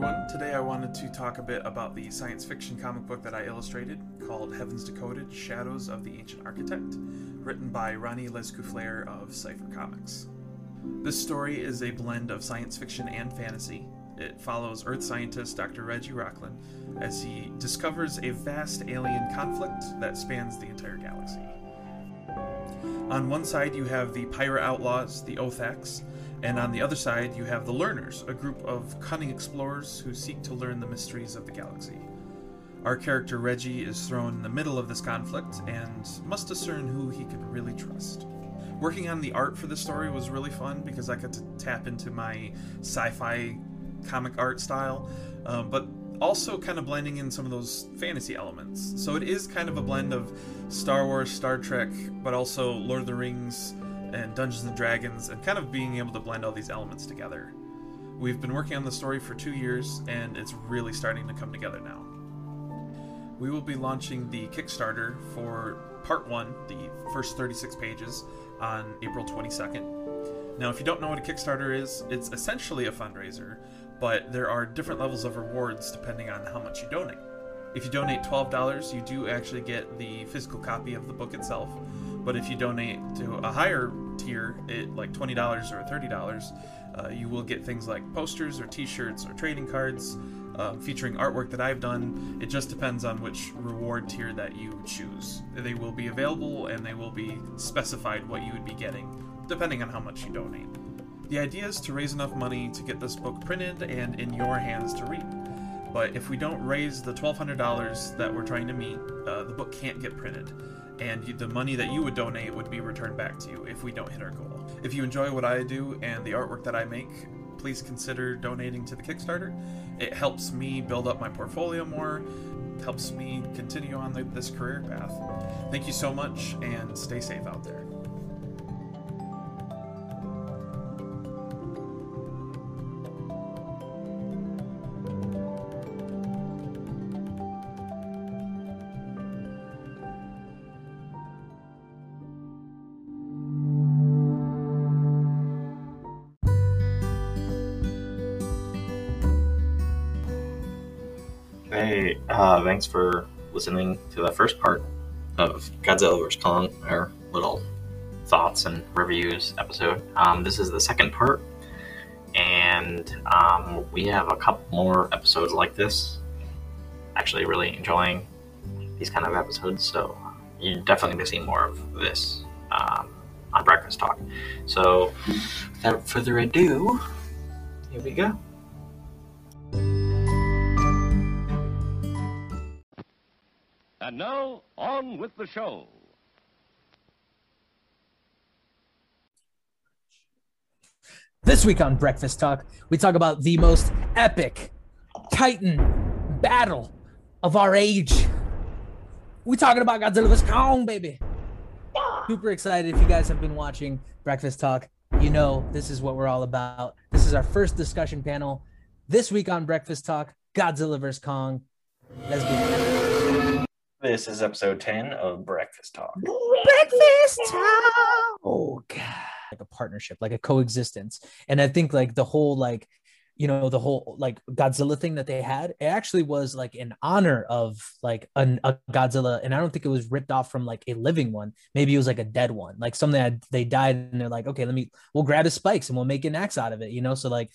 everyone. Today I wanted to talk a bit about the science fiction comic book that I illustrated called Heavens Decoded Shadows of the Ancient Architect, written by Ronnie Lescouflair of Cypher Comics. This story is a blend of science fiction and fantasy. It follows Earth scientist Dr. Reggie Rocklin as he discovers a vast alien conflict that spans the entire galaxy. On one side, you have the pirate outlaws, the Othacs, and on the other side, you have the Learners, a group of cunning explorers who seek to learn the mysteries of the galaxy. Our character Reggie is thrown in the middle of this conflict and must discern who he can really trust. Working on the art for this story was really fun because I got to tap into my sci fi comic art style, um, but also kind of blending in some of those fantasy elements. So it is kind of a blend of Star Wars, Star Trek, but also Lord of the Rings and Dungeons and Dragons, and kind of being able to blend all these elements together. We've been working on the story for two years, and it's really starting to come together now. We will be launching the Kickstarter for part one, the first 36 pages, on April 22nd. Now, if you don't know what a Kickstarter is, it's essentially a fundraiser, but there are different levels of rewards depending on how much you donate. If you donate $12, you do actually get the physical copy of the book itself. But if you donate to a higher tier, it like $20 or $30, uh, you will get things like posters or t shirts or trading cards um, featuring artwork that I've done. It just depends on which reward tier that you choose. They will be available and they will be specified what you would be getting, depending on how much you donate. The idea is to raise enough money to get this book printed and in your hands to read. But if we don't raise the $1,200 that we're trying to meet, uh, the book can't get printed, and the money that you would donate would be returned back to you if we don't hit our goal. If you enjoy what I do and the artwork that I make, please consider donating to the Kickstarter. It helps me build up my portfolio more, helps me continue on the, this career path. Thank you so much, and stay safe out there. Uh, thanks for listening to the first part of Godzilla vs. Kong, our little thoughts and reviews episode. Um, this is the second part, and um, we have a couple more episodes like this. Actually, really enjoying these kind of episodes, so you're definitely going to see more of this um, on Breakfast Talk. So, without further ado, here we go. Now, on with the show. This week on Breakfast Talk, we talk about the most epic Titan battle of our age. we talking about Godzilla vs. Kong, baby. Super excited. If you guys have been watching Breakfast Talk, you know this is what we're all about. This is our first discussion panel. This week on Breakfast Talk, Godzilla vs. Kong. Let's begin. This is episode 10 of Breakfast Talk. Breakfast Talk. Oh, God. Like a partnership, like a coexistence. And I think like the whole like you know the whole like Godzilla thing that they had it actually was like in honor of like an, a Godzilla and I don't think it was ripped off from like a living one. Maybe it was like a dead one like something that they died and they're like okay let me we'll grab his spikes and we'll make an axe out of it you know so like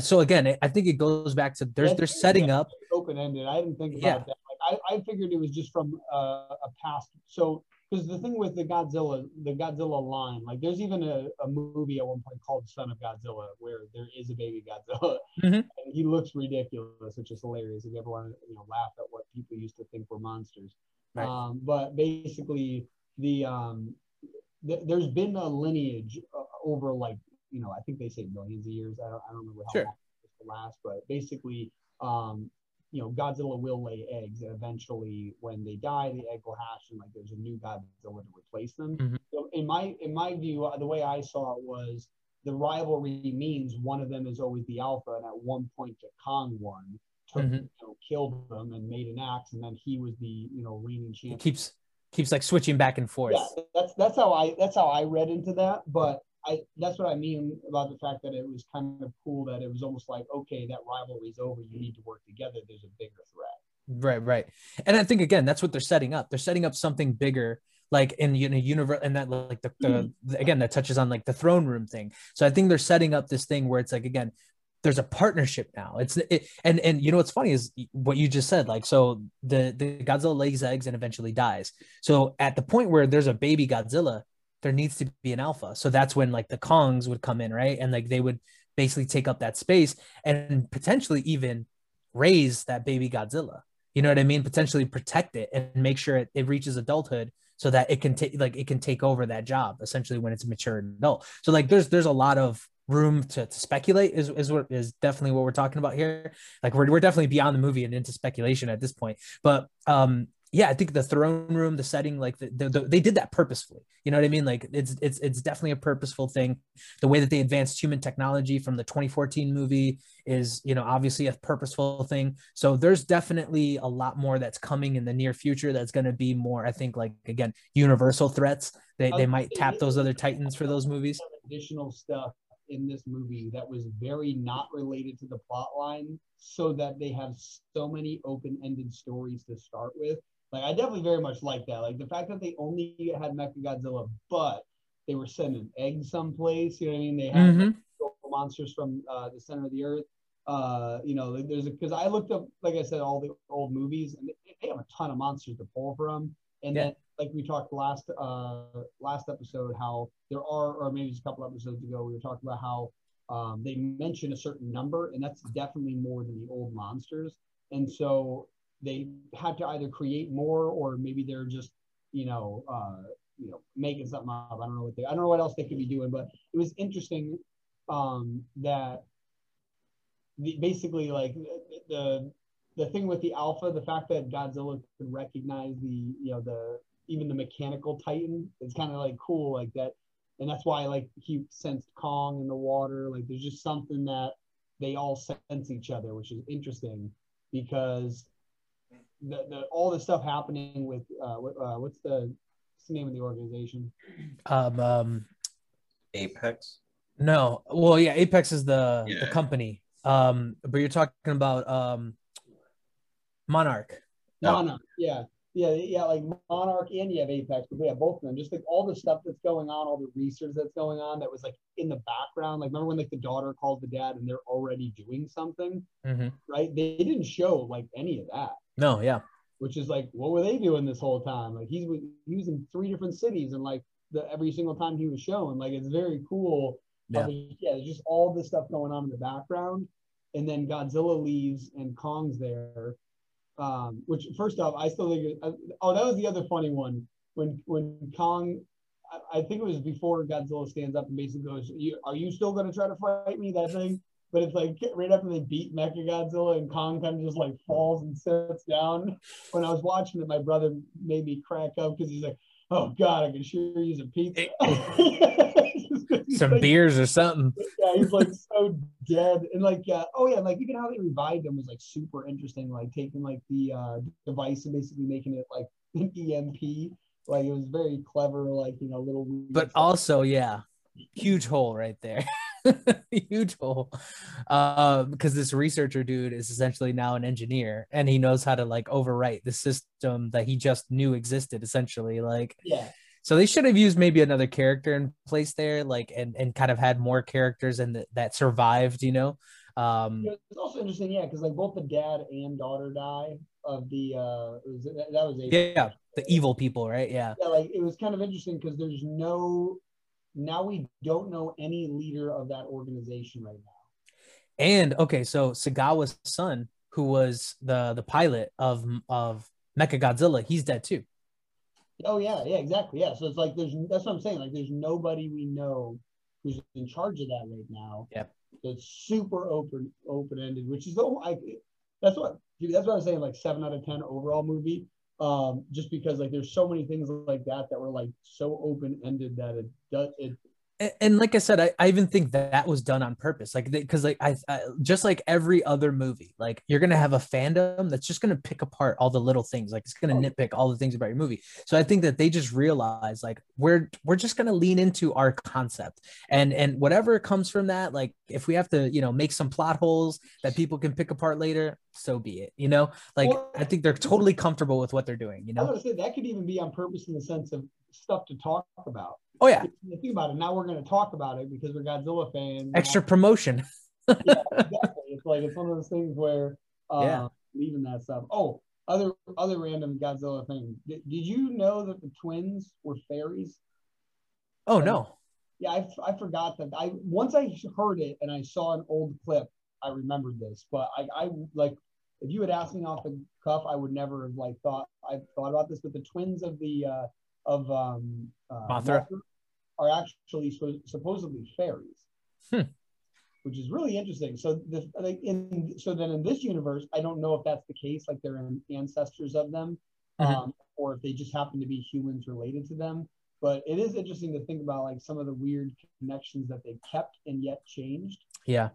so again I think it goes back to there's they're setting up open ended I didn't think about Yeah. that. Like I, I figured it was just from uh, a past so because the thing with the Godzilla, the Godzilla line, like there's even a, a movie at one point called Son of Godzilla where there is a baby Godzilla Mhm. and he looks ridiculous, which is hilarious if you ever want to you know laugh at what people used to think were monsters. Right. Um, but basically, the um, th- there's been a lineage uh, over like you know I think they say millions of years. I don't, I don't remember how Sure. long this will last, but basically, um, you know, Godzilla will lay eggs, and eventually, when they die, the egg will hatch, and like there's a new Godzilla to replace them. Mhm. So, in my in my view, uh, the way I saw it was the rivalry means one of them is always the alpha, and at one point, the Kong one took Mhm. you know, killed them and made an axe, and then he was the you know reigning champion. it keeps keeps like switching back and forth Yeah, that's that's how I that's how I read into that. But I that's what I mean about the fact that it was kind of cool that it was almost like okay, that rivalry's over. You need to work together. There's a bigger threat. Right, right. And I think again, that's what they're setting up. They're setting up something bigger, like in you know universe, and that like the, the, mm-hmm. the again that touches on like the throne room thing. So I think they're setting up this thing where it's like again, there's a partnership now. It's it, and and you know what's funny is what you just said. Like so, the the Godzilla lays eggs and eventually dies. So at the point where there's a baby Godzilla, there needs to be an alpha. So that's when like the Kongs would come in, right? And like they would basically take up that space and potentially even raise that baby Godzilla. You know what I mean? Potentially protect it and make sure it, it reaches adulthood so that it can take like it can take over that job essentially when it's a mature adult. So like there's there's a lot of room to, to speculate is, is what is definitely what we're talking about here. Like we're, we're definitely beyond the movie and into speculation at this point. But um yeah, I think the throne room, the setting, like the, the, the, they did that purposefully. You know what I mean? Like it's it's it's definitely a purposeful thing. The way that they advanced human technology from the 2014 movie is, you know, obviously a purposeful thing. So there's definitely a lot more that's coming in the near future. That's going to be more, I think, like again, universal threats. They they might tap those other titans for those movies. Additional stuff in this movie that was very not related to the plot line so that they have so many open-ended stories to start with like i definitely very much like that. Like the fact that they only had mecha godzilla but they were sending eggs someplace you know what i mean? They had Mhm. monsters from uh, the center of the earth. Uh you know there's a because i looked up like i said all the old movies and they, they have a ton of monsters to pull from. And Yeah. then like we talked last uh last episode how there are or maybe just a couple episodes ago we were talking about how um, they mention a certain number and that's definitely more than the old monsters. And so they had to either create more or maybe they're just you know uh you know making something up. I don't know what they i don't know what else they could be doing but it was interesting um that the, basically like the the thing with the alpha the fact that godzilla could recognize the you know the even the mechanical titan is kind of like cool like that and that's why like he sensed kong in the water like there's just something that they all sense each other which is interesting because the, the all the stuff happening with uh, what, uh what's the what's the name of the organization Um, um Apex. no, well, yeah, Apex is the the company. Um, but you're talking about um Monarch. No. Monarch, yeah. Yeah, yeah, like Monarch and you have Apex, but we have both of them. Just like all the stuff that's going on, all the research that's going on that was like in the background. Like remember when like the daughter calls the dad and they're already doing something, Mhm. right? They didn't show like any of that, No, yeah, which is like, what were they doing this whole time? Like he's he was in three different cities and like the every single time he was shown, like it's very cool. Yeah. there's- yeah, there's just all this stuff going on in the background, and then Godzilla leaves and Kong's there. Um, which first off, I still think. it- uh, oh, that was the other funny one when when Kong. I, think it was before Godzilla stands up and basically goes, you, "Are you still going to try to fight me?" That thing. But it's like right after they beat Mecha Godzilla and Kong kind of just like falls and sits down. When I was watching it, my brother made me crack up because he's like, "Oh God, I can sure use a pizza." Some like, beers or something. yeah, he's like so dead. And like, uh, oh yeah, like even how they revived him was like super interesting. Like taking like the uh, device and basically making it like an EMP. Like it was very clever. Like you know, little. weird But stuff. also, yeah, huge hole right there. huge hole. Uh, because this researcher dude is essentially now an engineer and he knows how to like overwrite the system that he just knew existed essentially. Like yeah, So they should have used maybe another character in place there, like and and kind of had more characters and that that survived, you know. Um, it's also interesting. Yeah, because like both the dad and daughter die of the. uh was that was a yeah, the evil people, right? Yeah, yeah, like it was kind of interesting because there's no. Now we don't know any leader of that organization right now. and okay, so Serizawa's son, who was the the pilot of of Mecha Godzilla, he's dead too. Oh yeah, yeah, exactly. Yeah. So it's like there's that's what I'm saying. Like there's nobody we know who's in charge of that right now. Yeah. So it's super open open ended, which is the I that's what dude, that's what I'm saying, like seven out of ten overall movie. Um, just because like there's so many things like that that were like so open ended that it does it and, and like I said, I, I even think that that was done on purpose. Like, because like I, I just like every other movie, like you're gonna have a fandom that's just gonna pick apart all the little things. Like it's gonna Oh. nitpick all the things about your movie. So I think that they just realize like we're we're just gonna lean into our concept and and whatever comes from that. Like if we have to, you know, make some plot holes that people can pick apart later, so be it. You know, like Well- I think they're totally comfortable with what they're doing. You I was know. gonna say that could even be on purpose in the sense of stuff to talk about. Oh yeah, think about it, now we're going to talk about it because we're Godzilla fans. extra promotion. yeah, exactly. It's like it's one of those things where uh, Yeah. leaving that stuff. Oh, other other random Godzilla thing. Did, did you know that the twins were fairies? Oh no. Yeah, I, I forgot that. I once I heard it and I saw an old clip, I remembered this. But I, I like if you had asked me off the cuff, I would never have like thought I thought about this. But the twins of the uh, of um, uh, Mothra? are actually suppo- supposedly fairies, Hmm. which is really interesting. So the like in so then in this universe, I don't know if that's the case, like they're ancestors of them, Mhm. um, or if they just happen to be humans related to them. But it is interesting to think about like some of the weird connections that they kept and yet changed. Yeah.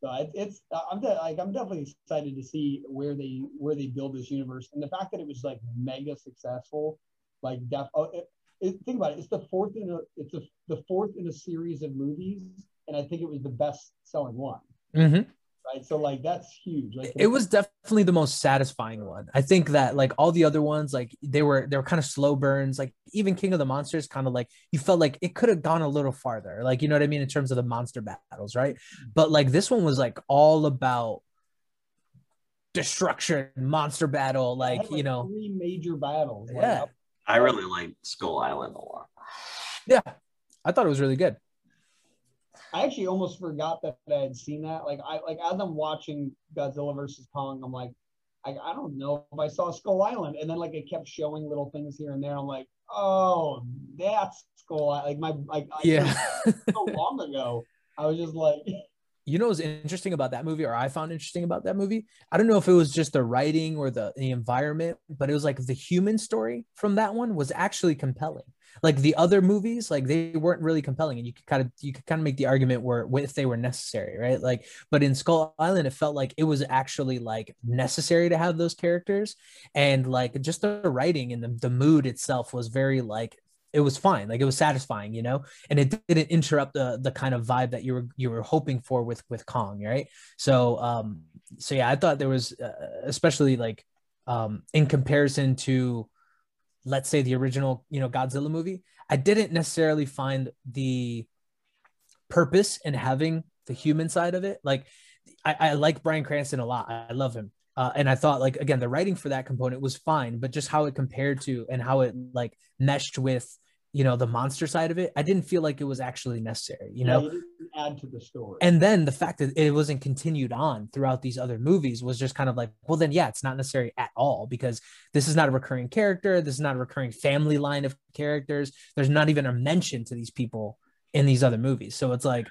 So it, it's I'm de- like I'm definitely excited to see where they where they build this universe and the fact that it was like mega successful, like def- oh, it, it, think about it. It's the fourth in a it's a, the fourth in a series of movies, and I think it was the best selling one. Mm-hmm. Right, so like that's huge. Like it was definitely the most satisfying one. I think that like all the other ones, like they were they were kind of slow burns. Like even King of the Monsters, kind of like you felt like it could have gone a little farther. Like you know what I mean in terms of the monster battles, right? But like this one was like all about destruction, monster battle. Like had, you know, three major battles. Like, yeah, I really like Skull Island a lot. yeah. I thought it was really good. I actually almost forgot that I had seen that. Like I like as I'm watching Godzilla versus Kong, I'm like, I, I don't know if I saw Skull Island, and then like it kept showing little things here and there. I'm like, oh, that's Skull Island. Like my like I- Yeah. so long ago. I was just like, you know what's interesting about that movie or i found interesting about that movie? I don't know if it was just the writing or the, the environment but it was like the human story from that one was actually compelling. Like the other movies like they weren't really compelling and you could kind of you could kind of make the argument where if they were necessary right? Like but in skull island it felt like it was actually like necessary to have those characters and like just the writing and the, the mood itself was very like it was fine like it was satisfying you know? And it didn't interrupt the the kind of vibe that you were you were hoping for with with kong right? So um so yeah i thought there was uh, especially like um in comparison to let's say the original you know godzilla movie i didn't necessarily find the purpose in having the human side of it. Like i, I like bryan cranston a lot. I love him. Uh, and I thought like again the writing for that component was fine, but just how it compared to and how it like meshed with you know the monster side of it, I didn't feel like it was actually necessary. You know, yeah, add to the story. and then the fact that it wasn't continued on throughout these other movies was just kind of like, well, then yeah, it's not necessary at all because this is not a recurring character. This is not a recurring family line of characters. There's not even a mention to these people in these other movies. So it's like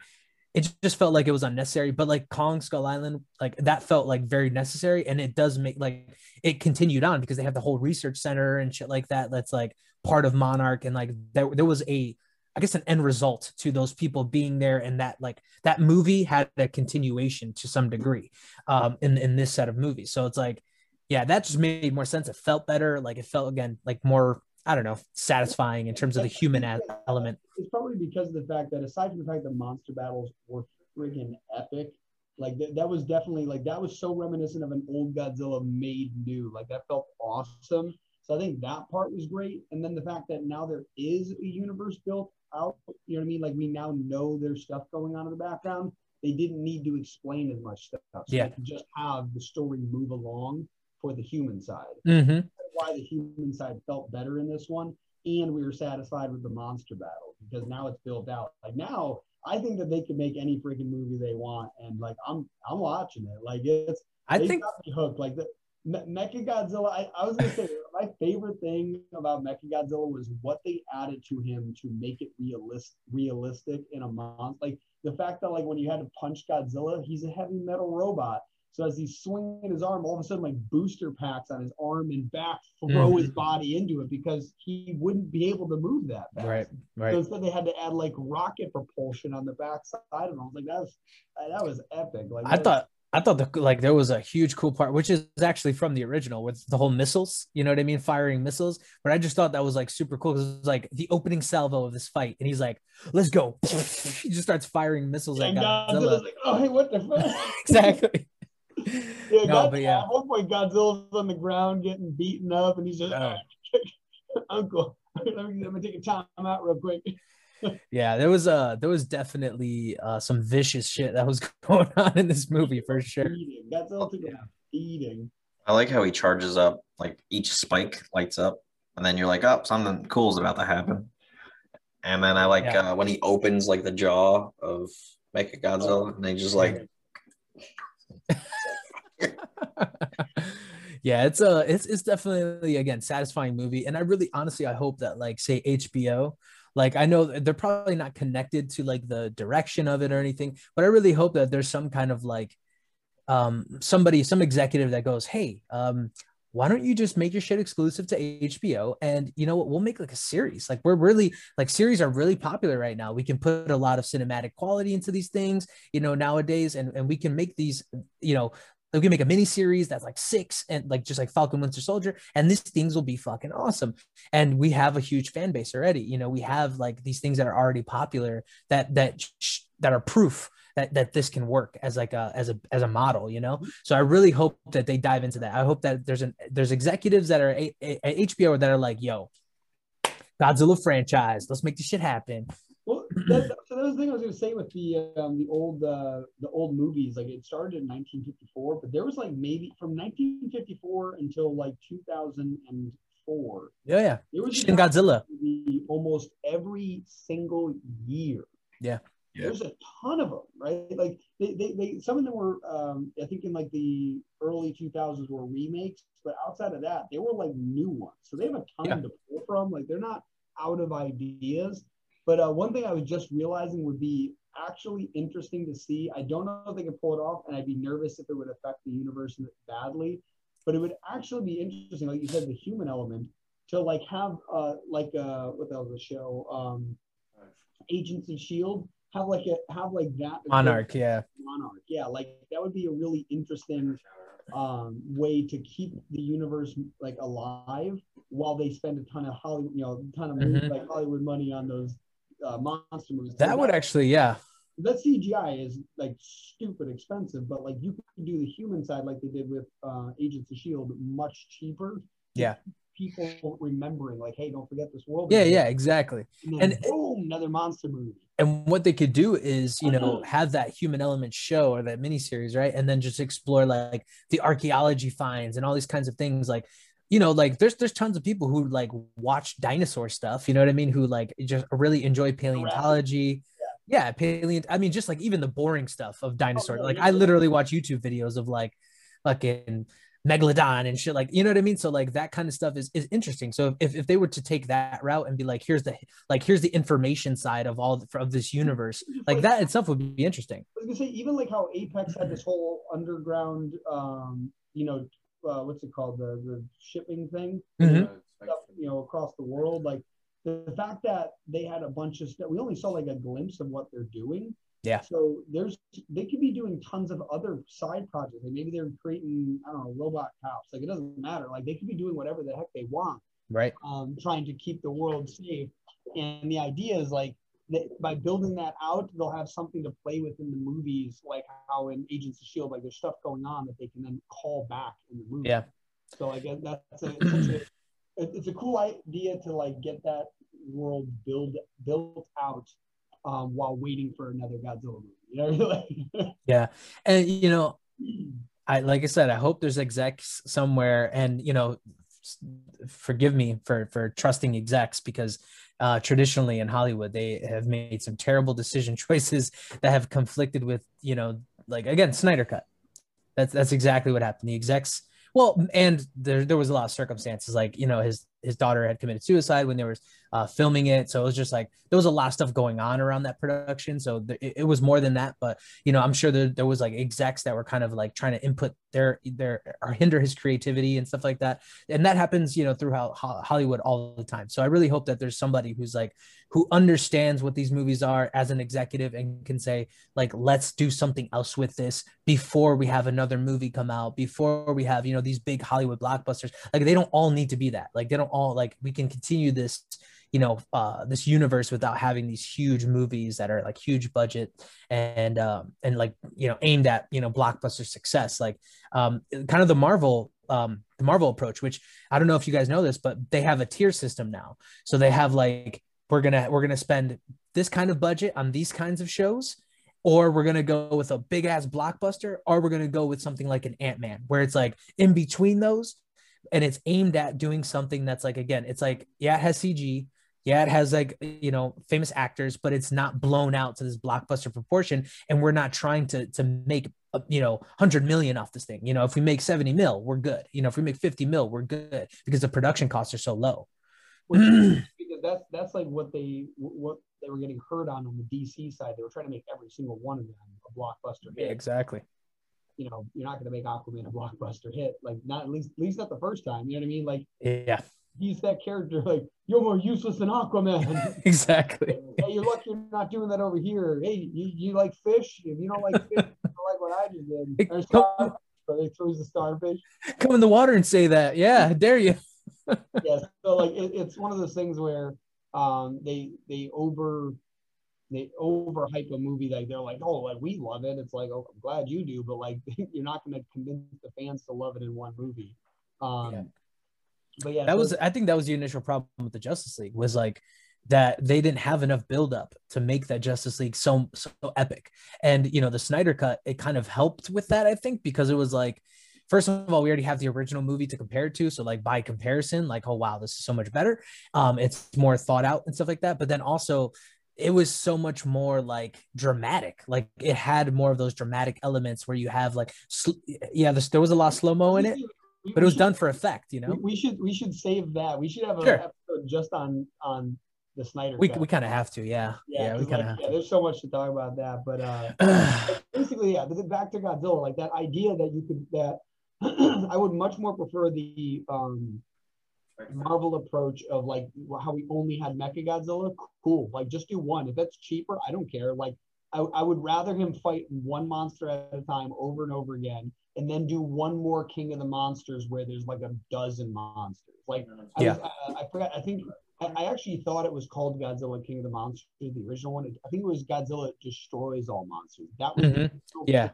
it just felt like it was unnecessary. But like Kong Skull Island, like that felt like very necessary, and it does make like it continued on because they have the whole research center and shit like that. That's like part of Monarch, and like there there was a I guess an end result to those people being there, and that like that movie had a continuation to some degree um, in in this set of movies. So it's like, yeah, that just made more sense. It felt better. Like it felt again like more I don't know satisfying in terms of the human element. It's probably because of the fact that aside from the fact that monster battles were friggin' epic, like that, that was definitely like that was so reminiscent of an old Godzilla made new. Like that felt awesome. So I think that part was great. And then the fact that now there is a universe built out, you know what I mean? Like we now know there's stuff going on in the background. They didn't need to explain as much stuff. So Yeah. just have the story move along for the human side Mm-hmm. why the human side felt better in this one, and we were satisfied with the monster battle because now it's built out. Like now, I think that they can make any freaking movie they want, and like I'm I'm watching it. Like it's I think hooked. Like the Me- Mecha Godzilla. I, I was gonna say my favorite thing about Mecha Godzilla was what they added to him to make it realist realistic in a month. Like the fact that like when you had to punch Godzilla, he's a heavy metal robot. So as he's swinging his arm, all of a sudden, like booster packs on his arm and back throw Mm. his body into it because he wouldn't be able to move that fast. Right, So right. instead, they had to add like rocket propulsion on the back side of him. I was like, that was that was epic. Like I that was- thought I thought the like there was a huge cool part, which is actually from the original with the whole missiles. You know what I mean? Firing missiles. But I just thought that was like super cool because it was like the opening salvo of this fight, and he's like, "Let's go!" he just starts firing missiles at Godzilla. Godzilla's like, oh hey, what the fuck? exactly. Yeah, No, God- but yeah. At one point, Godzilla's on the ground getting beaten up, and he's just, Oh. Uncle, let me, let me take a time out real quick. Yeah, there was uh there was definitely uh some vicious shit that was going on in this movie for sure. Eating. Godzilla took a eating. I like how he charges up, like each spike lights up, and then you're like, oh, something cool is about to happen. And then I like Yeah. uh, when he opens like the jaw of Mecha Godzilla, and they just like, yeah, it's a it's it's definitely again satisfying movie, and I really honestly I hope that like say HBO, like I know they're probably not connected to like the direction of it or anything, but I really hope that there's some kind of like um somebody some executive that goes, hey, um why don't you just make your shit exclusive to HBO and you know what we'll make like a series. Like we're really like series are really popular right now. We can put a lot of cinematic quality into these things you know nowadays and and we can make these you know we can make a mini series that's like six and like just like Falcon Winter Soldier, and these things will be fucking awesome. And we have a huge fan base already. You know, we have like these things that are already popular that that that are proof that that this can work as like a as a as a model. You know, so I really hope that they dive into that. I hope that there's an there's executives that are at HBO that are like, yo, Godzilla franchise, let's make this shit happen. Well, that, so that was the thing I was going to say with the um, the old uh, the old movies. Like it started in 1954, but there was like maybe from 1954 until like 2004. Yeah, yeah. There was a Shin Godzilla. almost every single year. Yeah. Yeah. There's a ton of them, right? Like they, they, they some of them were um, I think in like the early 2000s were remakes, but outside of that, they were like new ones. So they have a ton Yeah. to pull from. Like they're not out of ideas. But uh, one thing I was just realizing would be actually interesting to see. I don't know if they could pull it off, and I'd be nervous if it would affect the universe badly. But it would actually be interesting, like you said, the human element to like have uh like uh what that was the show um Agents of Shield have like a have like that Monarch, yeah. Monarch, yeah, like that would be a really interesting um way to keep the universe like alive while they spend a ton of Hollywood, you know, a ton of Mhm. like Hollywood money on those uh, monster movies. That would actually, yeah. that CGI is like stupid expensive, but like you could do the human side like they did with uh, Agents of Shield much cheaper. Yeah. People remembering like, hey, don't forget this world. Yeah, yeah, exactly. And And- boom, another monster movie. and what they could do is you know Mhm. have that human element show or that miniseries right and then just explore like the archaeology finds and all these kinds of things like you know like there's there's tons of people who like watch dinosaur stuff you know what i mean? Who like just really enjoy paleontology. Yeah. Paleont i mean just like even the boring stuff of dinosaur. yeah, like yeah, i literally watch youtube videos of like fucking megalodon and shit like you know what i mean? So like that kind of stuff is, is interesting. So if, if they were to take that route and be like here's the like here's the information side of all of this universe like that itself would be interesting. I was gonna say even like how Apex had this whole underground, um, you know, uh, what's it called, the the shipping thing, Mhm. stuff, you know, across the world. Like the fact that they had a bunch of stuff, we only saw like a glimpse of what they're doing. Yeah. So there's they could be doing tons of other side projects. Like maybe they're creating, I don't know, robot cops. Like it doesn't matter. Like they could be doing whatever the heck they want right um, trying to keep the world safe. And the idea is like by building that out, they'll have something to play with in the movies, like how in Agents of Shield, like there's stuff going on that they can then call back in the movie. Yeah. So I guess that's a, it's, a it's a cool idea to like get that world build built out um, while waiting for another Godzilla movie. You know, like, yeah and you know I like I said, I hope there's execs somewhere, and you know, forgive me for for trusting execs because uh, traditionally in Hollywood they have made some terrible decision choices that have conflicted with you know, like again Snyder cut. That's that's exactly what happened. The execs, well, and there there was a lot of circumstances like you know his his daughter had committed suicide when there was uh, filming it. So it was just like there was a lot of stuff going on around that production. So th- it, was more than that. But you know, I'm sure there, there was like execs that were kind of like trying to input their their or hinder his creativity and stuff like that. And that happens, you know, throughout Hollywood all the time. So I really hope that there's somebody who's like who understands what these movies are as an executive and can say like let's do something else with this before we have another movie come out before we have you know these big hollywood blockbusters like they don't all need to be that like they don't all like we can continue this you know uh, this universe without having these huge movies that are like huge budget and um, and like you know aimed at you know blockbuster success. Like um, kind of the marvel um, the marvel approach which i don't know if you guys know this but they have a tier system now. So they have like we're gonna we're gonna spend this kind of budget on these kinds of shows or we're to go with a big ass blockbuster or we're to go with something like an ant-man where it's like in between those and it's aimed at doing something that's like again it's like yeah it has cg yeah it has like you know famous actors but it's not blown out to this blockbuster proportion and we're not trying to to make uh, you know 100 million off this thing you know if we make 70 mil we're good you know if we make 50 mil we're good because the production costs are so low because that's that's like what they what they were getting hurt on on the DC side. They were trying to make every single one of them a blockbuster hit. Yeah, exactly. You know, you're not going to make Aquaman a blockbuster hit. Like not at least at least not the first time. You know what I mean? Like yeah, he's that character. Like you're more useless than Aquaman. exactly. hey, you're lucky you're not doing that over here. Hey, you, you like fish? If you don't like fish, you don't like what I. There's starfish, but he throws the starfish. Come in the water and say that. Yeah, dare you. yeah, so like it, it's one of those things where um, they they over they overhype a movie like they're like oh like we love it it's like oh i'm glad you do but like you're not going to convince the fans to love it in one movie um yeah. But yeah that was i think that was the initial problem with the justice league was like that they didn't have enough buildup to make that Justice League so so epic. And you know, the Snyder cut it kind of helped with that, I think, because it was like first of all, we already have the original movie to compare it to. So like by comparison, like, oh wow, this is so much better. Um, it's more thought out and stuff like that. But then also it was so much more like dramatic. Like it had more of those dramatic elements where you have like, sl- yeah, there was a lot of slow mo in it, but it was done for effect. You know, we should we should save that. We should have an sure. episode just on on the Snyder. We, we kind of have to, yeah. Yeah, yeah we kind of. Like, yeah, there's so much to talk about that, but uh, basically, yeah. Back to Godzilla, like that idea that you could that I would much more prefer the um, Marvel approach of like how we only had Mecha Godzilla. Cool, like just do one. If that's cheaper, I don't care. Like I, I would rather him fight one monster at a time over and over again, and then do one more King of the Monsters where there's like a dozen monsters. Like I, yeah. was, I, I forgot. I think I actually thought it was called Godzilla King of the Monsters, the original one. I think it was Godzilla destroys all monsters. That was mm-hmm. yeah.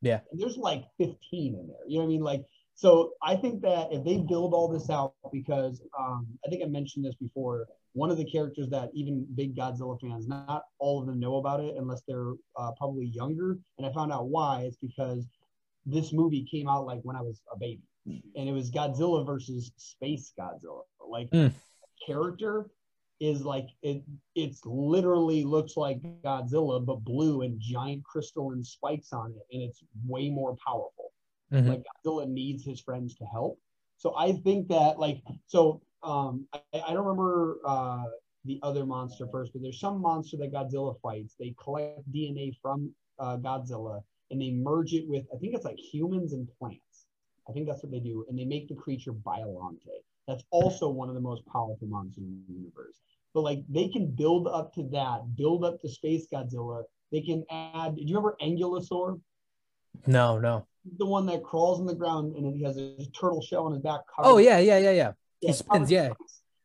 Yeah. And there's like 15 in there. You know what I mean? Like, so I think that if they build all this out, because um, I think I mentioned this before, one of the characters that even big Godzilla fans, not all of them know about it unless they're uh, probably younger. And I found out why. It's because this movie came out like when I was a baby, and it was Godzilla versus Space Godzilla. Like, mm. character is like it it's literally looks like Godzilla but blue and giant crystalline spikes on it and it's way more powerful. Mm-hmm. Like Godzilla needs his friends to help. So I think that like so um I, I don't remember uh the other monster first, but there's some monster that Godzilla fights. They collect DNA from uh, Godzilla and they merge it with I think it's like humans and plants. I think that's what they do, and they make the creature Biolante. That's also one of the most powerful monsters in the universe. But like they can build up to that, build up to Space Godzilla. They can add. Do you remember Angulosaur? No, no. The one that crawls in the ground and he has a turtle shell on his back. Oh yeah, yeah, yeah, yeah. He spins, yeah.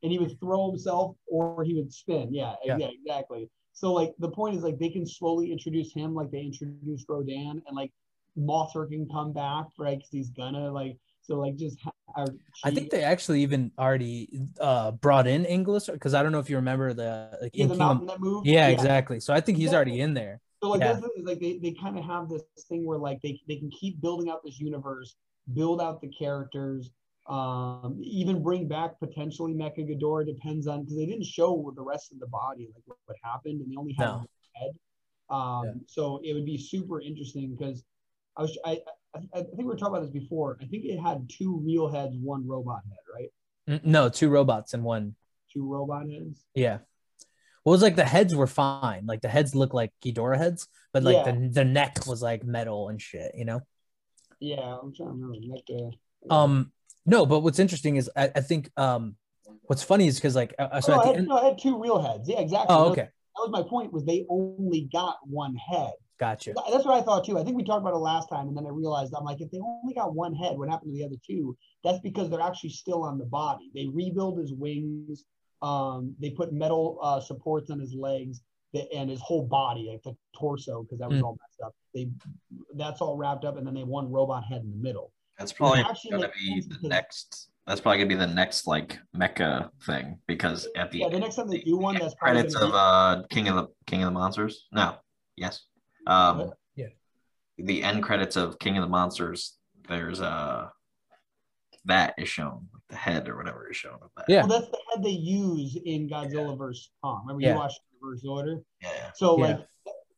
And he would throw himself or he would spin. Yeah, yeah, yeah, exactly. So like the point is like they can slowly introduce him like they introduced Rodan and like Mothra can come back right because he's gonna like so like just I think they actually even already uh brought in Inglis because I don't know if you remember the like yeah, the mountain that moved. Yeah, yeah, exactly. So I think he's already in there. So like yeah. this is like they, they kind of have this thing where like they they can keep building out this universe, build out the characters, um, even bring back potentially Mecha Ghidorah. Depends on because they didn't show the rest of the body like what, what happened, and they only had no. head. Um, yeah. so it would be super interesting because I was I I, I think we were talking about this before. I think it had two real heads, one robot head, right? Mm, no, two robots and one. two robot heads. Yeah. Well, it was like the heads were fine. Like the heads looked like Ghidorah heads, but like Yeah. the the neck was like metal and shit, you know? Yeah, I'm trying to remember. Like the, Um, no, but what's interesting is I, I think um what's funny is because like uh, so no, at I the had, end, no, I had two real heads. Yeah, exactly. oh That- okay, That was my point. Was they only got one head? gotcha. That's what I thought too. I think we talked about it last time, and then I realized I'm like, if they only got one head, what happened to the other two? That's because they're actually still on the body. They rebuild his wings. Um, they put metal uh, supports on his legs the, and his whole body, like the torso, because that was Mm. all messed up. They that's all wrapped up, and then they one robot head in the middle. That's probably gonna be the because- next. That's probably gonna be the next like mecha thing because at the Yeah, the next time they do one, that's probably credits of uh King of the King of the Monsters. No, yes. Um, Yeah. The end credits of King of the Monsters. There's uh that is shown, like the head or whatever is shown of that. Yeah. Well, that's the head they use in Godzilla vs Kong. Remember Yeah. you watched Reverse Order? Yeah. So Yeah. like,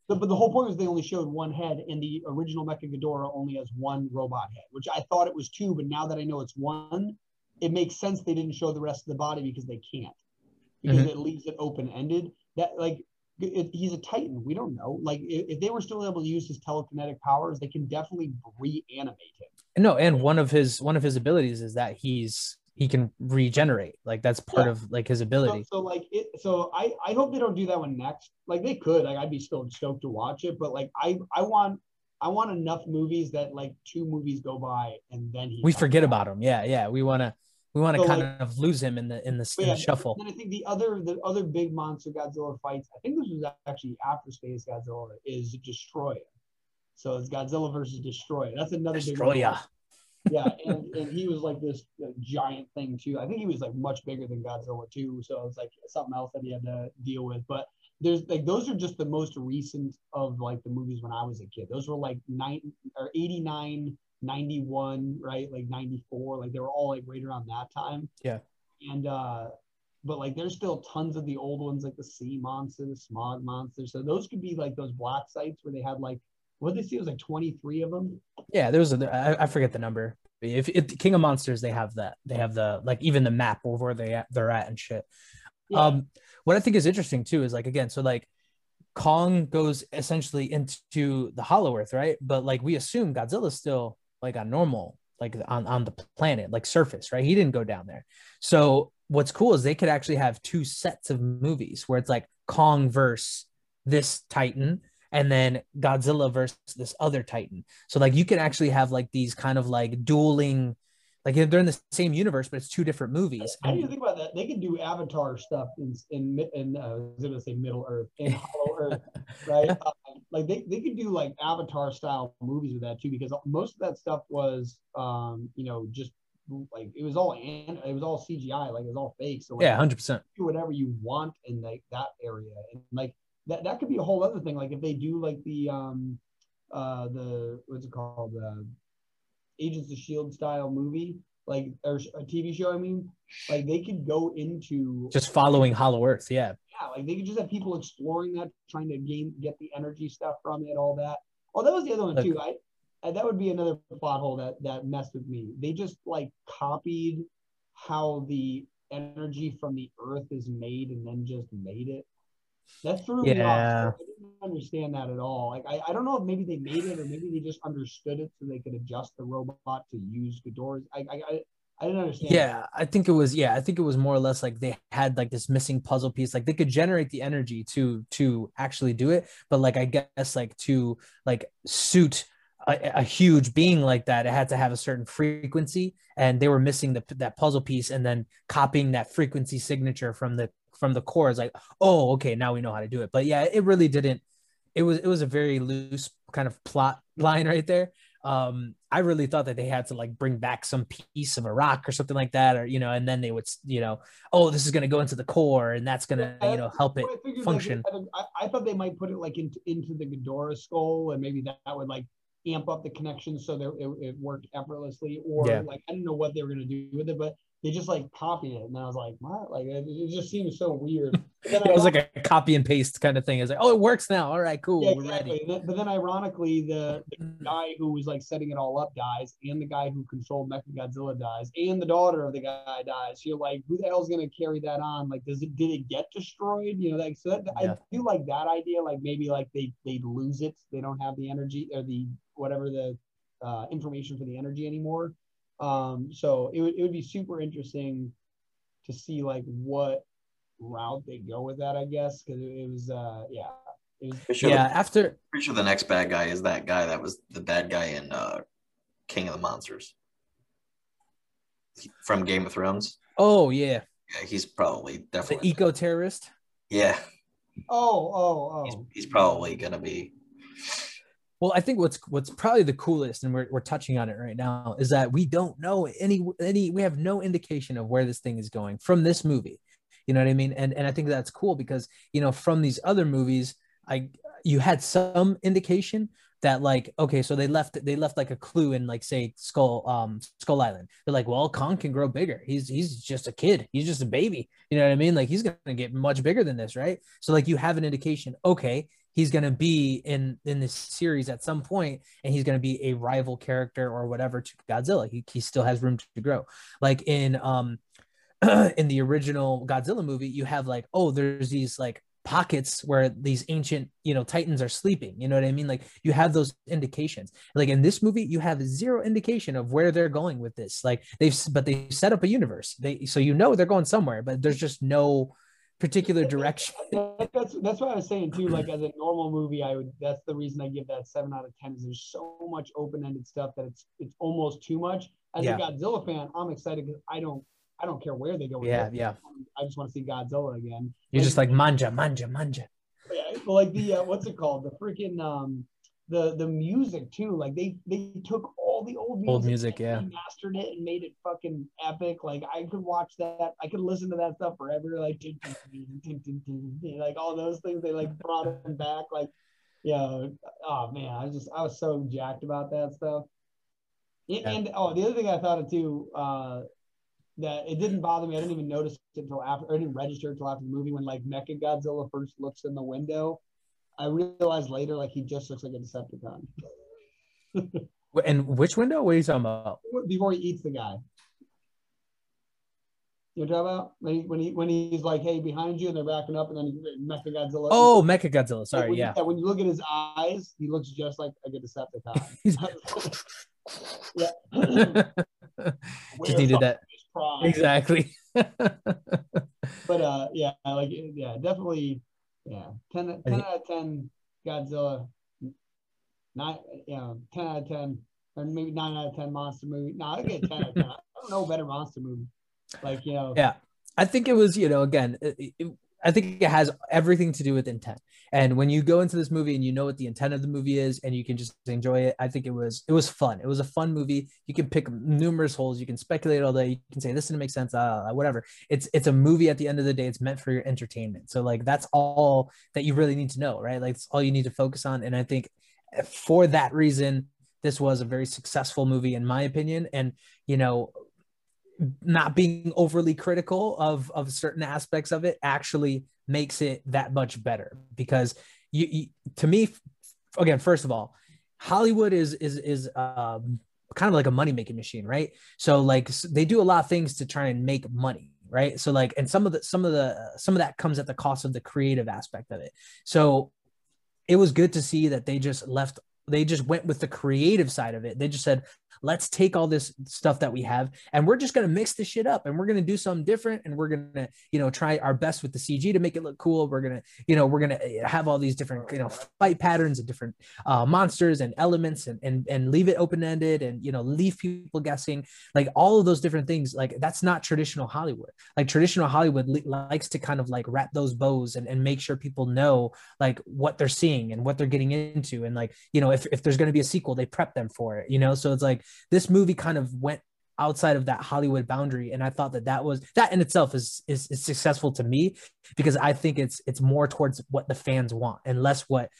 the, but the whole point was they only showed one head, and the original Mecha Ghidorah only has one robot head, which I thought it was two, but now that I know it's one, it makes sense they didn't show the rest of the body because they can't, because Mm-hmm. it leaves it open ended. That like. If he's a Titan, we don't know. Like, if, if they were still able to use his telekinetic powers, they can definitely reanimate him. No, and one of his one of his abilities is that he's he can regenerate. Like that's part Yeah. of like his ability. so like it so I I hope they don't do that one next. Like they could. Like I'd be still stoked to watch it, but like I I want I want enough movies that like two movies go by and then he We forget about him. Yeah, yeah. We want to we want to So, kind like- of lose him in the in the, in yeah, the shuffle. And I think the other the other big monster Godzilla fights. I think this was actually after Space Godzilla is Destoroyah. So it's Godzilla versus Destoroyah. That's another big one. Destoroyah. Yeah, and, and he was like this uh, giant thing too. I think he was like much bigger than Godzilla too. So it's like something else that he had to deal with. But there's like those are just the most recent of like the movies when I was a kid. Those were like nine or 89, 91, right? Like 94. Like they were all like right around that time. Yeah. And uh but like there's still tons of the old ones like the sea monster, the smog monster. So those could be like those black sites where they had like what did they see? It was like 23 of them. Yeah, there was a I, I forget the number. If, if King of Monsters, they have that. They have the like even the map of where they at, they're at and shit. Yeah. Um, what I think is interesting too is like again, so like Kong goes essentially into the Hollow Earth, right? But like we assume Godzilla's still like on normal, like on on the planet, like surface, right? He didn't go down there. So what's cool is they could actually have two sets of movies where it's like Kong versus this Titan, and then Godzilla versus this other Titan. So like you can actually have like these kind of like dueling, like they're in the same universe, but it's two different movies. How do you think about that? They could do Avatar stuff in in in uh, I was gonna say Middle Earth in Hollow Earth, right? Um, like they, they could do like Avatar style movies with that too, because most of that stuff was um you know just like it was all an, it was all CGI, like it was all fake. So like, Yeah, hundred percent. do whatever you want in like that area, and like that that could be a whole other thing. Like if they do like the um uh the what's it called uh, Agents of Shield style movie, like or a TV show. I mean, like they could go into Just following Hollow Earth. Yeah. yeah, like they could just have people exploring that, trying to gain get the energy stuff from it, all that. Oh, that was the other one too. I and that would be another plot hole that that messed with me. They just like copied how the energy from the earth is made and then just made it. That threw me Yeah. off. I didn't understand that at all. Like I, I don't know if maybe they made it or maybe they just understood it so they could adjust the robot to use Ghidorah's. I I, I, I didn't understand. Yeah, I think it was. Yeah, I think it was more or less like they had like this missing puzzle piece. Like they could generate the energy to to actually do it, but like I guess like to like suit a, a huge being like that, it had to have a certain frequency, and they were missing the that puzzle piece, and then copying that frequency signature from the from the core is like, oh, okay, now we know how to do it. But yeah, it really didn't. It was it was a very loose kind of plot line right there um i really thought that they had to like bring back some piece of a rock or something like that or you know and then they would you know oh this is going to go into the core and that's going to Yeah, you know help it I figured, like, function I, I thought they might put it like into into the Ghidorah skull, and maybe that, that would like amp up the connection so that it, it worked effortlessly. Or Yeah. like I don't know what they were gonna do with it, but they just like copied it, and I was like, what? Like it, it just seems so weird. It was like a copy and paste kind of thing. It's like, oh, it works now. All right, cool. yeah, We're exactly. ready. Then- But then, ironically, the, the guy who was like setting it all up dies, and the guy who controlled Mechagodzilla dies, and the daughter of the guy dies. You're like, who the hell's gonna carry that on? Like, does it did it get destroyed? You know, like so that Yeah. I do like that idea. Like maybe like they they lose it, they don't have the energy or the whatever the uh, information for the energy anymore. Um, so it would it would be super interesting to see like what route they go with that. I guess because it, it was uh yeah. It was, sure, Yeah, after pretty sure the next bad guy is that guy that was the bad guy in uh, King of the Monsters from Game of Thrones. oh yeah, Yeah, he's probably the definitely. eco terrorist. yeah, Oh, oh, he's, oh. he's probably gonna be. Well, I think what's what's probably the coolest, and we're, we're touching on it right now, is that we don't know any any we have no indication of where this thing is going from this movie. You know what I mean? And and I think that's cool because you know from these other movies, I you had some indication that like okay, so they left they left like a clue in like say Skull um Skull Island. They're like, well, Kong can grow bigger. He's he's just a kid. He's just a baby. You know what I mean? Like he's gonna get much bigger than this, right? So like you have an indication. Okay, he's going to be in in this series at some point and he's going to be a rival character or whatever to godzilla. He, he still has room to grow. Like in um in the original godzilla movie you have like oh there's these like pockets where these ancient you know titans are sleeping. You know what i mean? Like you have those indications. Like in this movie you have zero indication of where they're going with this. Like they've but they set up a universe. They so you know they're going somewhere but there's just no particular direction that's that's what I was saying too. Like as a normal movie, I would. That's the reason I give that seven out of ten. Is there's so much open-ended stuff that it's it's almost too much. As Yeah. a Godzilla fan, I'm excited because I don't I don't care where they go. With Yeah, it. yeah. I just want to see Godzilla again. you're just like manja manja manja Yeah, like the uh, what's it called? The freaking um the the music too. Like they they took all the old music, Old music, yeah. mastered it and made it fucking epic. Like I could watch that. I could listen to that stuff forever. Like like all those things. They like brought them back. Like yeah. Oh man, I was just I was so jacked about that stuff. And, Yeah. and oh, the other thing I thought of too. uh that it didn't bother me. I didn't even notice it until after. I didn't register until after the movie when like Mecha Godzilla first looks in the window. I realized later like he just looks like a Decepticon And which window? What are you talking about? before he eats the guy. You I'm talking about when he, when he when he's like, "Hey, behind you," and they're backing up, and then Mecha Godzilla. Oh, Mecha Godzilla. Like, Sorry, you- yeah. When you look at his eyes, he looks just like a Decepticon. yeah. Just needed that. Exactly. but uh yeah like yeah definitely yeah. 10, 10 out of 10 godzilla. Nine you know 10 out of 10 or maybe 9 out of 10 monster movie. No i get 10 out of 10 i don't know better monster movie. Like you know. Yeah. I think it was, you know, again, it, it- I think it has everything to do with intent. And when you go into this movie and you know what the intent of the movie is and you can just enjoy it, I think it was it was fun. It was a fun movie. You can pick numerous holes. You can speculate all day. You can say this didn't make sense. Uh, whatever. It's it's a movie. At the end of the day, it's meant for your entertainment. So like that's all that you really need to know, right? Like it's all you need to focus on. And I think for that reason, this was a very successful movie in my opinion. And you know, not being overly critical of of certain aspects of it actually makes it that much better because you, you to me again first of all hollywood is is is um kind of like a money making machine right? So like they do a lot of things to try and make money right? So like and some of the some of the some of that comes at the cost of the creative aspect of it. So it was good to see that they just left they just went with the creative side of it. They just said let's take all this stuff that we have and we're just going to mix this shit up and we're going to do something different and we're going to you know try our best with the cg to make it look cool. We're going to you know we're going to have all these different you know fight patterns and different uh, monsters and elements and, and and leave it open-ended and you know leave people guessing. Like all of those different things like that's not traditional hollywood. Like traditional hollywood li- likes to kind of like wrap those bows and, and make sure people know like what they're seeing and what they're getting into. And like you know if, if there's going to be a sequel they prep them for it you know? So it's like this movie kind of went outside of that hollywood boundary and i thought that that was that in itself is, is is successful to me because i think it's it's more towards what the fans want and less what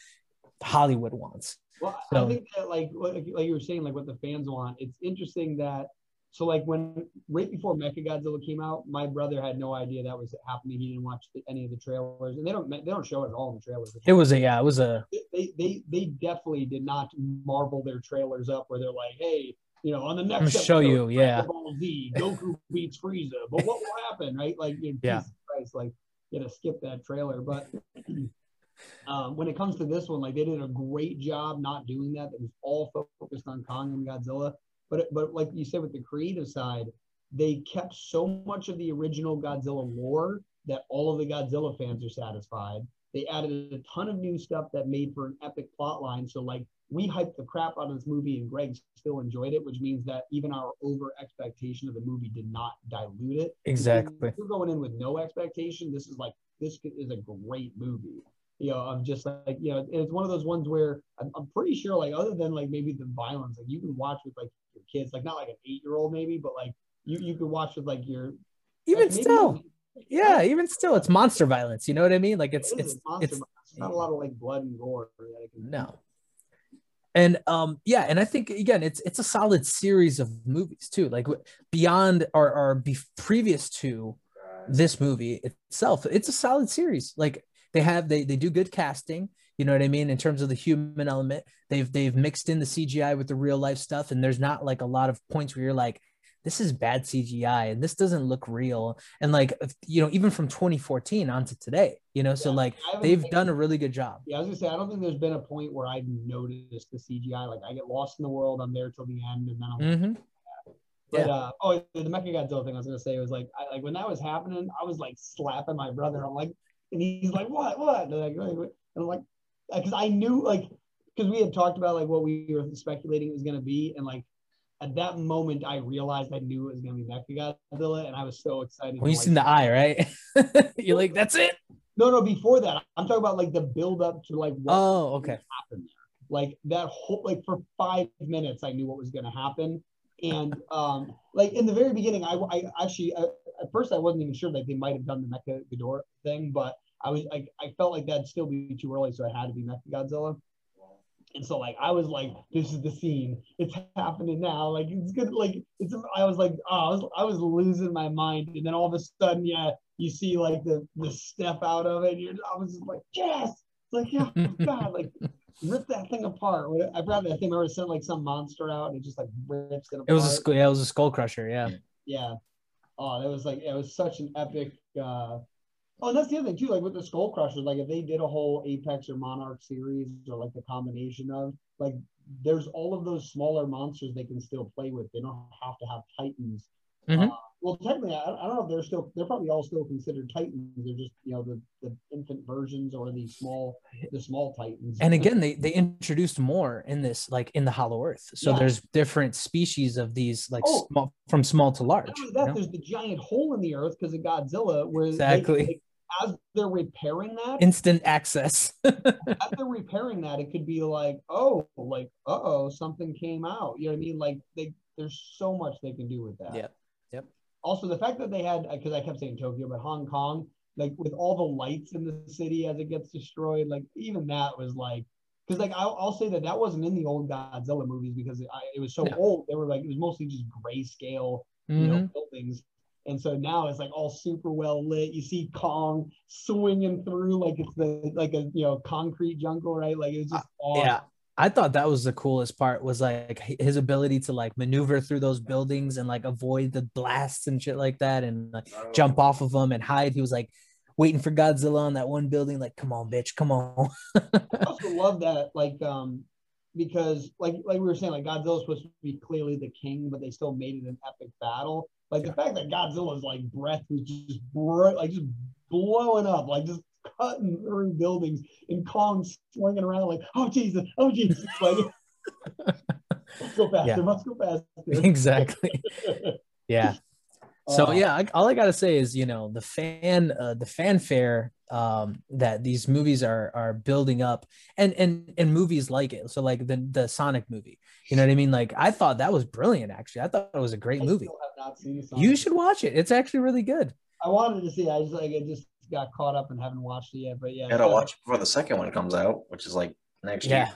hollywood wants Well, So- I think that like like you were saying, like what the fans want. It's interesting that so like when right before Mechagodzilla came out, my brother had no idea that was happening. He didn't watch the, any of the trailers, and they don't they don't show it at all in the trailers. It was a yeah, it was a they they they definitely did not marvel their trailers up where they're like, hey, you know, on the next gonna show you, yeah. Ball Z, Goku beats Frieza, but what will happen, right? Like, you know, Yeah. Christ, like, you gotta skip that trailer. But um, when it comes to this one, like, they did a great job not doing that. It was all focused on Kong and Godzilla. But but like you said, with the creative side, they kept so much of the original Godzilla lore that all of the Godzilla fans are satisfied. They added a ton of new stuff that made for an epic plot line. So like we hyped the crap out of this movie and Greg still enjoyed it, which means that even our over expectation of the movie did not dilute it. exactly. If you're going in with no expectation, this is like this is a great movie. You know, I'm just like, you know, it's one of those ones where I'm, I'm pretty sure, like, other than like maybe the violence, like you can watch with like your kids, like not like an eight year old maybe, but like you you could watch with like your Even like, maybe still, even- yeah, even still, it's monster violence. You know what I mean? Like it's It is it's monster, it's it's not a lot of like blood and gore. That it can, no. And um yeah, and I think again it's it's a solid series of movies too. Like beyond our or be previous to this movie itself, it's a solid series. Like they have they they do good casting, you know what I mean, in terms of the human element. They've they've mixed in the CGI with the real life stuff and there's not like a lot of points where you're like this is bad CGI and this doesn't look real. And like you know, even from 2014 on to today, you know, so like they've done a really good job. Yeah, I was gonna say I don't think there's been a point where I've noticed the CGI. Like I get lost in the world, I'm there till the end, and then I'm mm-hmm. But Yeah. uh, oh, the Mecha Mechagodzilla thing I was gonna say was like, I, like when that was happening, I was like slapping my brother. I'm like, and he's like, what, what? And, like, "Wait, wait." And I'm like, because I knew like, because we had talked about like what we were speculating it was gonna be, and like at that moment I realized I knew it was gonna be Mechagodzilla, and I was so excited. When you to, seen the eye, right? You're like, that's it. no, no, before that, I'm talking about like the build up to like what Oh, okay. happen there. Like that whole like for five minutes, I knew what was going to happen, and um, like in the very beginning, I, I actually uh, at first I wasn't even sure that they might have done the Mecha Ghidorah thing, but I was like I felt like that'd still be too early, so it had to be Mecha Godzilla. And so like I was like, this is the scene. It's happening now. Like it's good. Like it's. I was like, oh, I was I was losing my mind. And then all of a sudden, yeah, you see like the the step out of it. And you're, I was just like, yes. It's like, yeah, oh, God, like rip that thing apart. I forgot that thing. I remember sent like some monster out and it just like rips it apart. It was a skull. Yeah, it was a skull crusher. Yeah. Yeah. Oh, that was like it was such an epic. uh Oh, and that's the other thing too. Like with the Skull Crushers, like if they did a whole Apex or Monarch series or like the combination of like, there's all of those smaller monsters they can still play with. They don't have to have Titans. Mhm. Uh, well, technically, I, I don't know if they're still. They're probably all still considered Titans. They're just you know the, the infant versions or the small the small Titans. And again, they they introduced more in this, like in the Hollow Earth. So Yeah. there's different species of these, like Oh. small from small to large. Only you know? there's the giant hole in the earth because of Godzilla, where Exactly. they- as they're repairing that, Instant access. as they're repairing that, it could be like, oh, like, uh oh, something came out. You know what I mean? Like, they there's so much they can do with that. Yep. Also, the fact that they had, because I kept saying Tokyo, but Hong Kong, like with all the lights in the city as it gets destroyed, like even that was like, because like I'll, I'll say that that wasn't in the old Godzilla movies because it, I, it was so No. old. They were like it was mostly just grayscale you Mhm. know, buildings. And so now it's like all super well lit. You see Kong swinging through like it's the like a you know concrete jungle, right? Like it's just awesome. Yeah. I thought that was the coolest part was like his ability to like maneuver through those buildings and like avoid the blasts and shit like that and like jump off of them and hide. He was like waiting for Godzilla on that one building, like, come on, bitch, come on. I also love that, like, um, because like like we were saying, like Godzilla's supposed to be clearly the king, but they still made it an epic battle. Like the fact that Godzilla's like breath was just br- like just blowing up, like just cutting through buildings, and Kong swinging around like, oh Jesus, oh Jesus, like let's go faster, Yeah. let's go faster. exactly. Yeah. So Uh, yeah, I, all I gotta say is you know the fan uh, the fanfare um, that these movies are are building up and and and movies like it. So like the the Sonic movie, you know what I mean? Like I thought that was brilliant. Actually, I thought it was a great I movie. still have not seen You should watch it. It's actually really good. I wanted to see. I just like I just got caught up and haven't watched it yet. But yeah, Gotta watch it before the second one comes out, which is like next Yeah. year.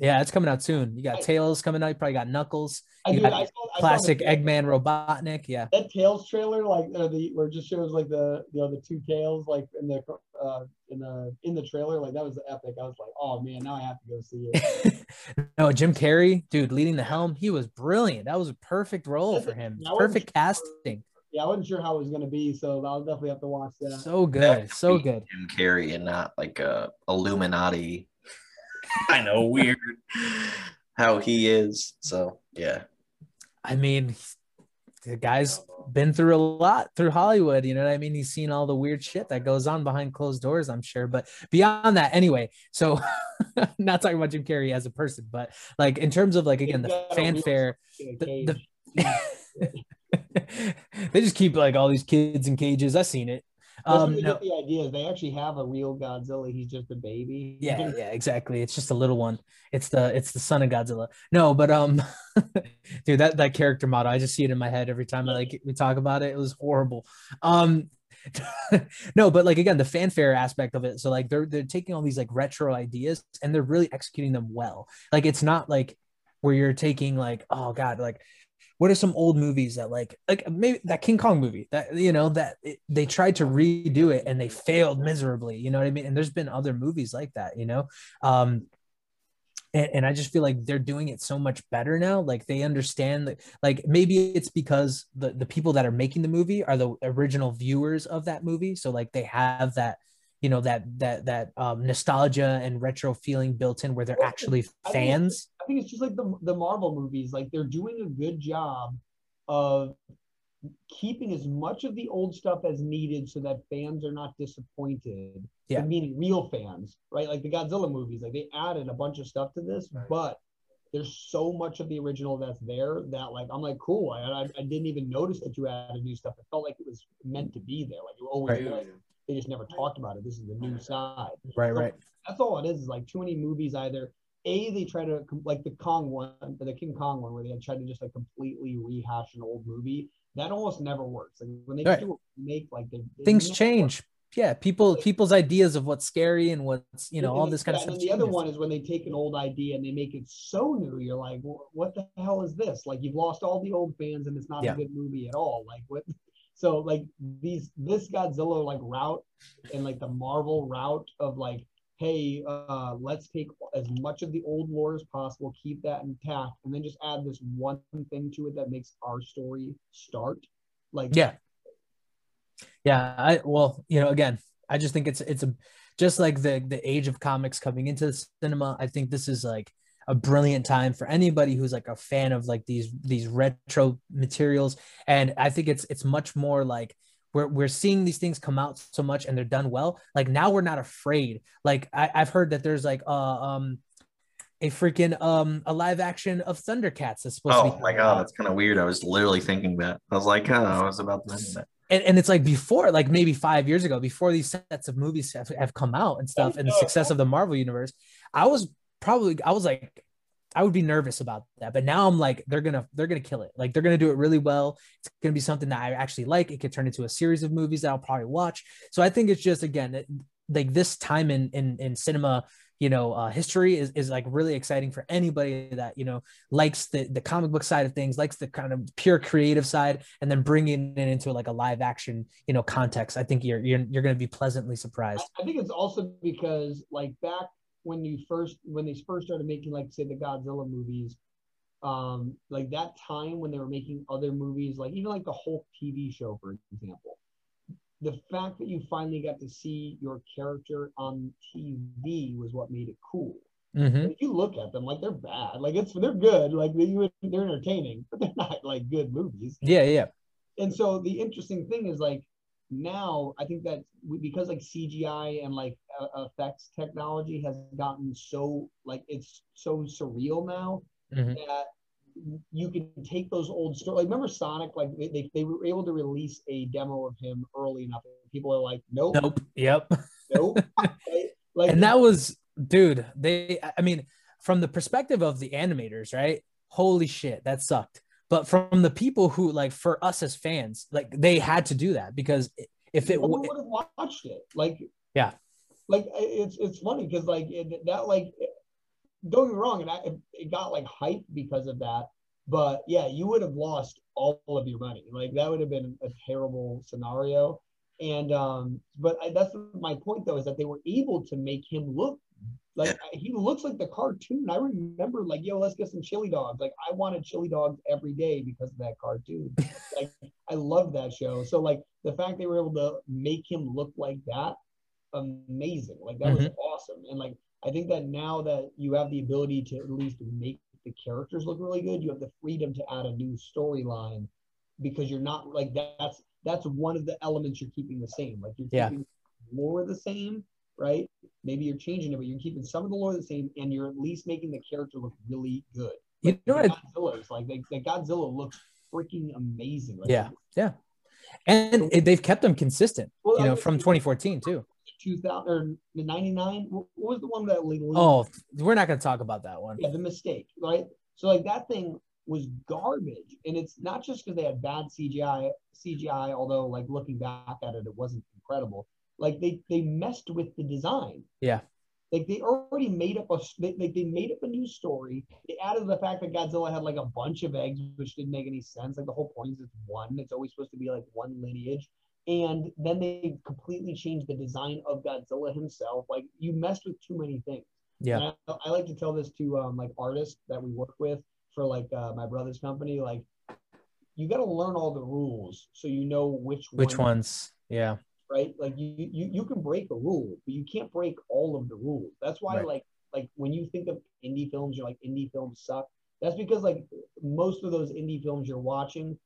Yeah, it's coming out soon. You got I- Tails coming out. You probably got Knuckles. I, You do, got I saw, I saw Classic the, Eggman Robotnik. Yeah. That Tails trailer, like uh, the where it just shows like the you know the two tails like in the uh in the in the trailer, like that was epic. I was like, oh man, now I have to go see it. no, Jim Carrey, dude, leading the helm. He was brilliant. That was a perfect role for him. Perfect casting. Yeah, I wasn't sure how it was gonna be, so I'll definitely have to watch that. So good. So good. Jim Carrey and not like a Illuminati. I know, weird how he is. So yeah, I mean, the guy's been through a lot through Hollywood. You know what I mean? He's seen all the weird shit that goes on behind closed doors, I'm sure. But beyond that, anyway, so not talking about Jim Carrey as a person, but like in terms of like again the He's got a real fanfare, the- the- they just keep like all these kids in cages. I've seen it. Um, no, the idea is they actually have a real Godzilla. He's just a baby. yeah, yeah, exactly. It's just a little one. It's the it's the son of Godzilla. No, but um, dude, that that character model, I just see it in my head every time I like we talk about it. It was horrible. Um, no, but like again, the fanfare aspect of it. So like they're they're taking all these like retro ideas and they're really executing them well. Like it's not like where you're taking like oh god like what are some old movies that like like maybe that King Kong movie that you know that it, they tried to redo it and they failed miserably you know what I mean? And there's been other movies like that you know? Um and, and I just feel like they're doing it so much better now like they understand that like maybe it's because the the people that are making the movie are the original viewers of that movie so like they have that you know that that that um nostalgia and retro feeling built in where they're actually fans I think it's just like the the Marvel movies. Like they're doing a good job of keeping as much of the old stuff as needed so that fans are not disappointed. Yeah. Meaning real fans, right? Like the Godzilla movies, like they added a bunch of stuff to this, Right. but there's so much of the original that's there that like I'm like cool. I, I, I didn't even notice that you added new stuff. It felt like it was meant to be there. Like you always Right. there. They just never talked about it. This is the new side right right that's all it is is like too many movies either a they try to like the kong one the king kong one where they tried to just like completely rehash an old movie that almost never works. Like when they Right. do a remake like they, they things change. Yeah people people's ideas of what's scary and what's you know all this kind of stuff and the other one is when they take an old idea and they make it so new you're like what the hell is this? Like you've lost all the old fans and it's not Yeah. a good movie at all. Like what so like these this godzilla like route and like the marvel route of like hey uh let's take as much of the old lore as possible keep that intact and then just add this one thing to it that makes our story start. Like yeah. Yeah i well you know again i just think it's it's a just like the the age of comics coming into the cinema i think this is like a brilliant time for anybody who's like a fan of like these these retro materials. And i think it's it's much more like we're, we're seeing these things come out so much and they're done well like now we're not afraid like I, i've heard that there's like uh um a freaking um a live action of thundercats that's supposed to be Oh my god, that's kind of weird. I was literally thinking that. I was like, oh, I was about to mention that. and, and it's like before like maybe five years ago before these sets of movies have, have come out and stuff and the success of the marvel universe i was probably i was like i would be nervous about that but now i'm like they're gonna they're gonna kill it. Like they're gonna do it really well. It's gonna be something that i actually like. It could turn into a series of movies that i'll probably watch. So i think it's just again it, like this time in in in cinema you know uh, history is, is like really exciting for anybody that you know likes the the comic book side of things likes the kind of pure creative side and then bringing it into like a live action you know context. I think you're you're, you're going to be pleasantly surprised. I think it's also because like back when you first when they first started making like say the Godzilla movies, um, like that time when they were making other movies, like even like the Hulk TV show, for example, the fact that you finally got to see your character on TV was what made it cool. Mhm. If you look at them, like they're bad, like it's they're good, like they're entertaining, but they're not like good movies yeah yeah and so the interesting thing is like now i think that we, because like cgi and like uh, effects technology has gotten so like it's so surreal now Mhm. that you can take those old stories like remember sonic? Like they, they, they were able to release a demo of him early enough people are like nope. Nope. Yep. Nope. Right? like and that was dude they i mean from the perspective of the animators right? Holy shit that sucked but from the people who like for us as fans like they had to do that because if it would have watched it? Like, Yeah. like it's it's funny because like it, that like don't get me wrong, and I, it got like hype because of that. But yeah, you would have lost all of your money. Like that would have been a terrible scenario. And um, but I, that's my point though is that they were able to make him look like he looks like the cartoon. I remember like, yo, let's get some chili dogs. Like I wanted chili dogs every day because of that cartoon. like I love that show. So like the fact they were able to make him look like that, amazing. Like that was mm-hmm. awesome. And like I think that now that you have the ability to at least make the characters look really good, you have the freedom to add a new storyline because you're not like that's that's one of the elements you're keeping the same. Like you're Yeah. keeping lore the same, right? Maybe you're changing it, but you're keeping some of the lore the same, and you're at least making the character look really good. You Like know the what? Godzilla is like the, the Godzilla looks freaking amazing. Like, Yeah, yeah. And it, they've kept them consistent, Well, you I know, mean, from 2014 too. 2000 or the 99. What what was the one that like, Oh, we're not going to talk about that one. yeah, the mistake, right? So like that thing was garbage, and it's not just because they had bad CGI. CGI, although like looking back at it, it wasn't incredible. Like they they messed with the design. Yeah. Like they already made up a they, like they made up a new story. They added the fact that Godzilla had like a bunch of eggs, which didn't make any sense. Like the whole point is it's one. It's always supposed to be like one lineage. And then they completely changed the design of Godzilla himself. Like you messed with too many things. Yeah. I, I like to tell this to um, like artists that we work with for like uh, my brother's company. Like, you got to learn all the rules so you know which Which one, ones? Yeah. Right? Like you, you you can break a rule, but you can't break all of the rules. That's why Right. like like when you think of indie films, you're like indie films suck. That's because like most of those indie films you're watching,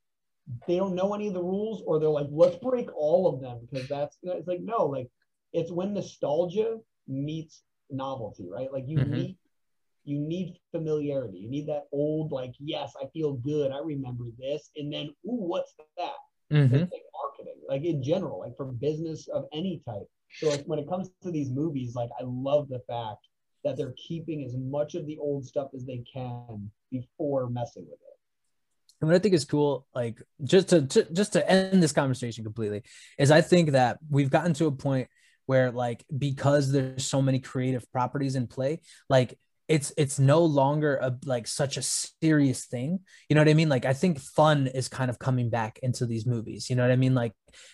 they don't know any of the rules, or they're like, let's break all of them because that's it's like no, like it's when nostalgia meets novelty, right? Like you Mhm. need you need familiarity. You need that old like, yes, I feel good. I remember this, and then ooh, what's that? hmm like marketing, like in general, like for business of any type. So like when it comes to these movies, like I love the fact that they're keeping as much of the old stuff as they can before messing with it. And what I think is cool, like just to, to just to end this conversation completely, is I think that we've gotten to a point where like because there's so many creative properties in play, like it's it's no longer a like such a serious thing. You know what I mean? Like I think fun is kind of coming back into these movies. You know what I mean? Like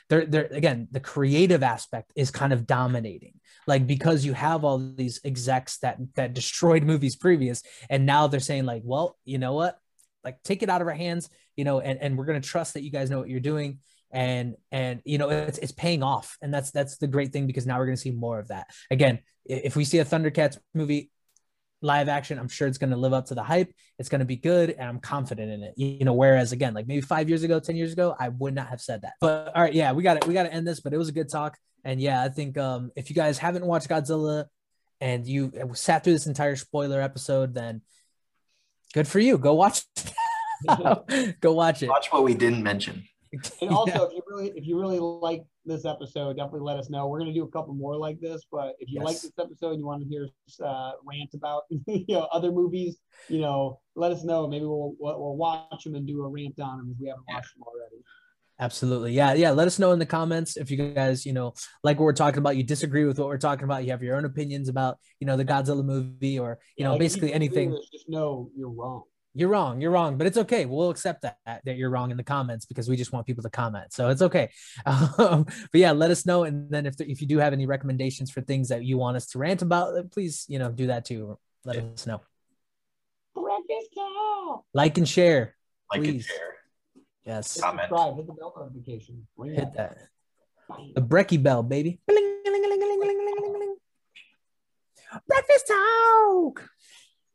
they're they're again the creative aspect is kind of dominating. Like because you have all these execs that that destroyed movies previous, and now they're saying like, well, you know what? like take it out of our hands you know and, and we're going to trust that you guys know what you're doing and and you know it's, it's paying off and that's that's the great thing because now we're going to see more of that again if we see a thundercats movie live action i'm sure it's going to live up to the hype. It's going to be good and i'm confident in it. You know whereas again like maybe five years ago ten years ago i would not have said that. But all right yeah we got it we got to end this but it was a good talk. And yeah i think um if you guys haven't watched godzilla and you sat through this entire spoiler episode then good for you. Go watch go watch it. Watch what we didn't mention. And also, if you really if you really like this episode, definitely let us know. We're gonna do a couple more like this, but if you like this episode and you want to hear us uh, rant about you know other movies, you know, let us know. Maybe we'll we'll, we'll watch them and do a rant on them if we haven't watched them already. Absolutely. Yeah. Yeah. Let us know in the comments if you guys, you know, like what we're talking about, you disagree with what we're talking about, you have your own opinions about, you know, the Godzilla movie or, you Yeah, know, like, basically anything. Just know you're wrong. You're wrong. You're wrong, but it's okay. We'll accept that, that you're wrong in the comments because we just want people to comment. So it's okay. Um, but yeah, let us know. And then if, if you do have any recommendations for things that you want us to rant about, uh, please, you know, do that too. Let us know. Breakfast cow. Like and share. Like and Please. share. Yes. Hit Comment. subscribe. Hit the bell notification. Hit that. that. The Brecky bell, baby. Breakfast talk.